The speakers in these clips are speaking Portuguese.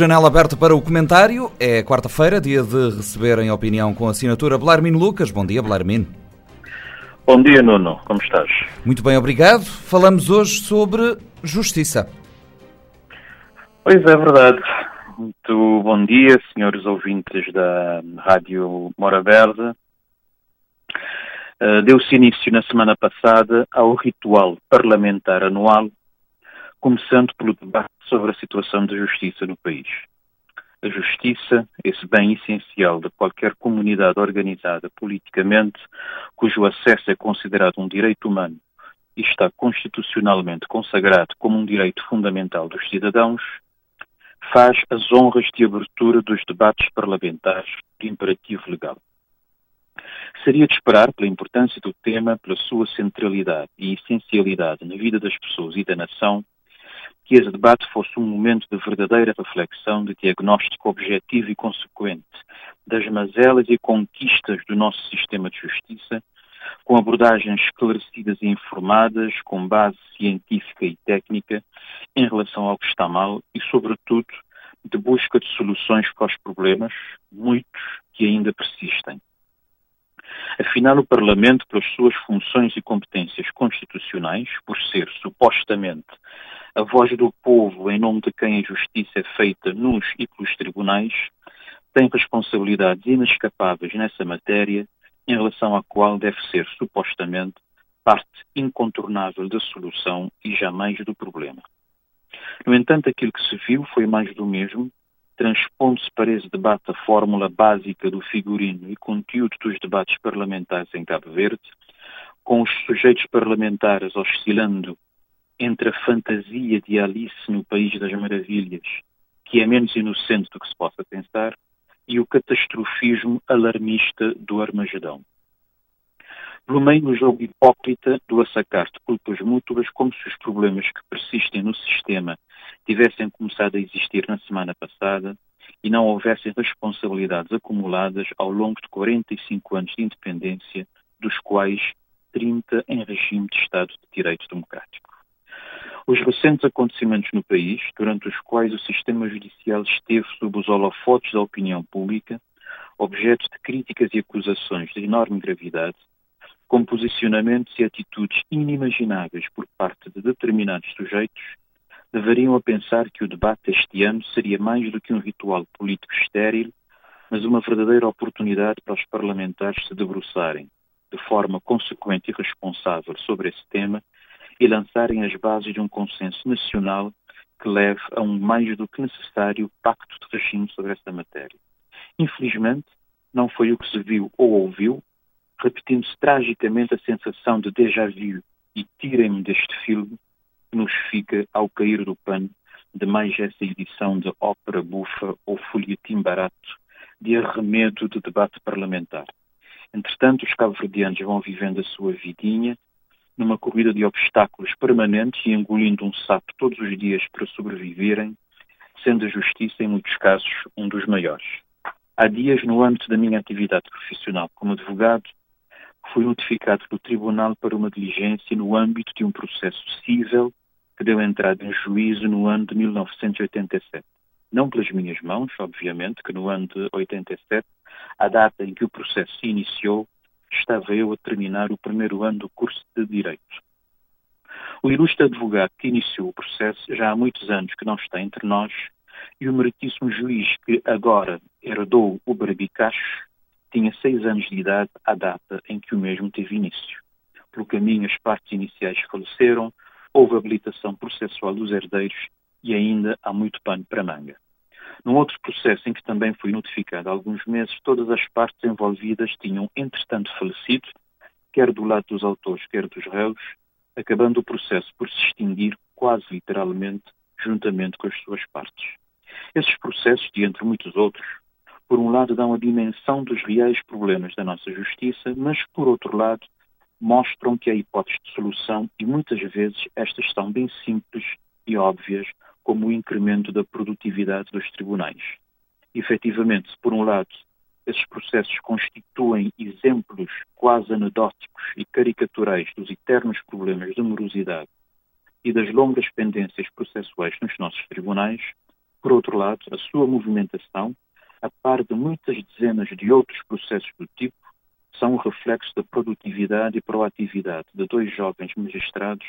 janela aberta para o comentário. É quarta-feira, dia de receber em opinião com assinatura Blarmin Lucas. Bom dia, Blarmin. Bom dia, Nuno. Como estás? Muito bem, obrigado. Falamos hoje sobre justiça. Pois é, verdade. Muito bom dia, senhores ouvintes da Rádio Mora Verde. Uh, Deu-se início na semana passada ao ritual parlamentar anual, começando pelo debate sobre a situação da justiça no país. A justiça, esse bem essencial de qualquer comunidade organizada politicamente, cujo acesso é considerado um direito humano e está constitucionalmente consagrado como um direito fundamental dos cidadãos, faz as honras de abertura dos debates parlamentares de imperativo legal. Seria de esperar, pela importância do tema, pela sua centralidade e essencialidade na vida das pessoas e da nação, que esse debate fosse um momento de verdadeira reflexão, de diagnóstico objetivo e consequente das mazelas e conquistas do nosso sistema de justiça, com abordagens esclarecidas e informadas, com base científica e técnica, em relação ao que está mal e, sobretudo, de busca de soluções para os problemas, muitos que ainda persistem. Afinal, o Parlamento, pelas suas funções e competências constitucionais, por ser supostamente a voz do povo em nome de quem a justiça é feita nos e pelos tribunais, tem responsabilidades inescapáveis nessa matéria, em relação à qual deve ser, supostamente, parte incontornável da solução e jamais do problema. No entanto, aquilo que se viu foi mais do mesmo, transpondo-se para esse debate a fórmula básica do figurino e conteúdo dos debates parlamentares em Cabo Verde, com os sujeitos parlamentares oscilando entre a fantasia de Alice no País das Maravilhas, que é menos inocente do que se possa pensar, e o catastrofismo alarmista do Armagedão. Pelo meio no jogo hipócrita do assacar de culpas mútuas, como se os problemas que persistem no sistema tivessem começado a existir na semana passada e não houvessem responsabilidades acumuladas ao longo de 45 anos de independência, dos quais 30 em regime de Estado de Direito Democrático. Os recentes acontecimentos no país, durante os quais o sistema judicial esteve sob os holofotes da opinião pública, objeto de críticas e acusações de enorme gravidade, com posicionamentos e atitudes inimagináveis por parte de determinados sujeitos, deveriam a pensar que o debate este ano seria mais do que um ritual político estéril, mas uma verdadeira oportunidade para os parlamentares se debruçarem, de forma consequente e responsável, sobre esse tema e lançarem as bases de um consenso nacional que leve a um mais do que necessário pacto de regime sobre esta matéria. Infelizmente, não foi o que se viu ou ouviu, repetindo-se tragicamente a sensação de déjà vu e tirem-me deste filme que nos fica ao cair do pano de mais essa edição de ópera bufa ou folhetim barato de arremedo de debate parlamentar. Entretanto, os cabo-verdianos vão vivendo a sua vidinha numa corrida de obstáculos permanentes e engolindo um sapo todos os dias para sobreviverem, sendo a justiça, em muitos casos, um dos maiores. Há dias, no âmbito da minha atividade profissional como advogado, fui notificado pelo Tribunal para uma diligência no âmbito de um processo civil que deu entrada em juízo no ano de 1987. Não pelas minhas mãos, obviamente, que no ano de 87, a data em que o processo se iniciou, estava eu a terminar o primeiro ano do curso de Direito. O ilustre advogado que iniciou o processo já há muitos anos que não está entre nós e o meritíssimo juiz que agora herdou o barbicacho tinha seis anos de idade à data em que o mesmo teve início. Pelo caminho, as partes iniciais faleceram, houve habilitação processual dos herdeiros e ainda há muito pano para manga. Num outro processo em que também fui notificado há alguns meses, todas as partes envolvidas tinham, entretanto, falecido, quer do lado dos autores, quer dos réus, acabando o processo por se extinguir quase literalmente juntamente com as suas partes. Esses processos, de entre muitos outros, por um lado dão a dimensão dos reais problemas da nossa justiça, mas por outro lado mostram que há hipóteses de solução e muitas vezes estas são bem simples e óbvias, como o incremento da produtividade dos tribunais. Efetivamente, por um lado esses processos constituem exemplos quase anedóticos e caricaturais dos eternos problemas de morosidade e das longas pendências processuais nos nossos tribunais, Por outro lado, a sua movimentação, a par de muitas dezenas de outros processos do tipo, são o reflexo da produtividade e proatividade de dois jovens magistrados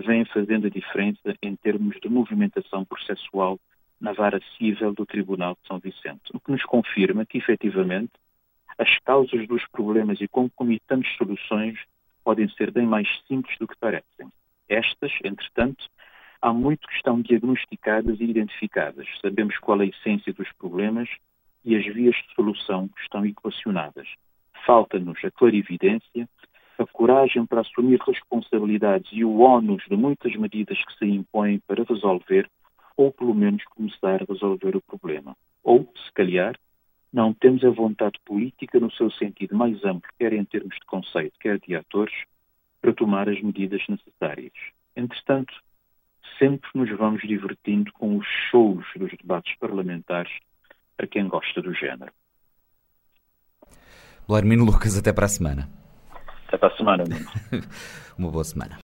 vêm fazendo a diferença em termos de movimentação processual na vara civil do Tribunal de São Vicente, o que nos confirma que, efetivamente, as causas dos problemas e concomitantes soluções podem ser bem mais simples do que parecem. Estas, entretanto, há muito que estão diagnosticadas e identificadas. Sabemos qual é a essência dos problemas e as vias de solução estão equacionadas. Falta-nos a clarividência, a coragem para assumir responsabilidades e o ónus de muitas medidas que se impõem para resolver, ou pelo menos começar a resolver o problema. Ou, se calhar, não temos a vontade política no seu sentido mais amplo, quer em termos de conceito, quer de atores, para tomar as medidas necessárias. Entretanto, sempre nos vamos divertindo com os shows dos debates parlamentares para quem gosta do género. Blarmino Lucas, até para a semana. Até para a semana, Uma boa semana.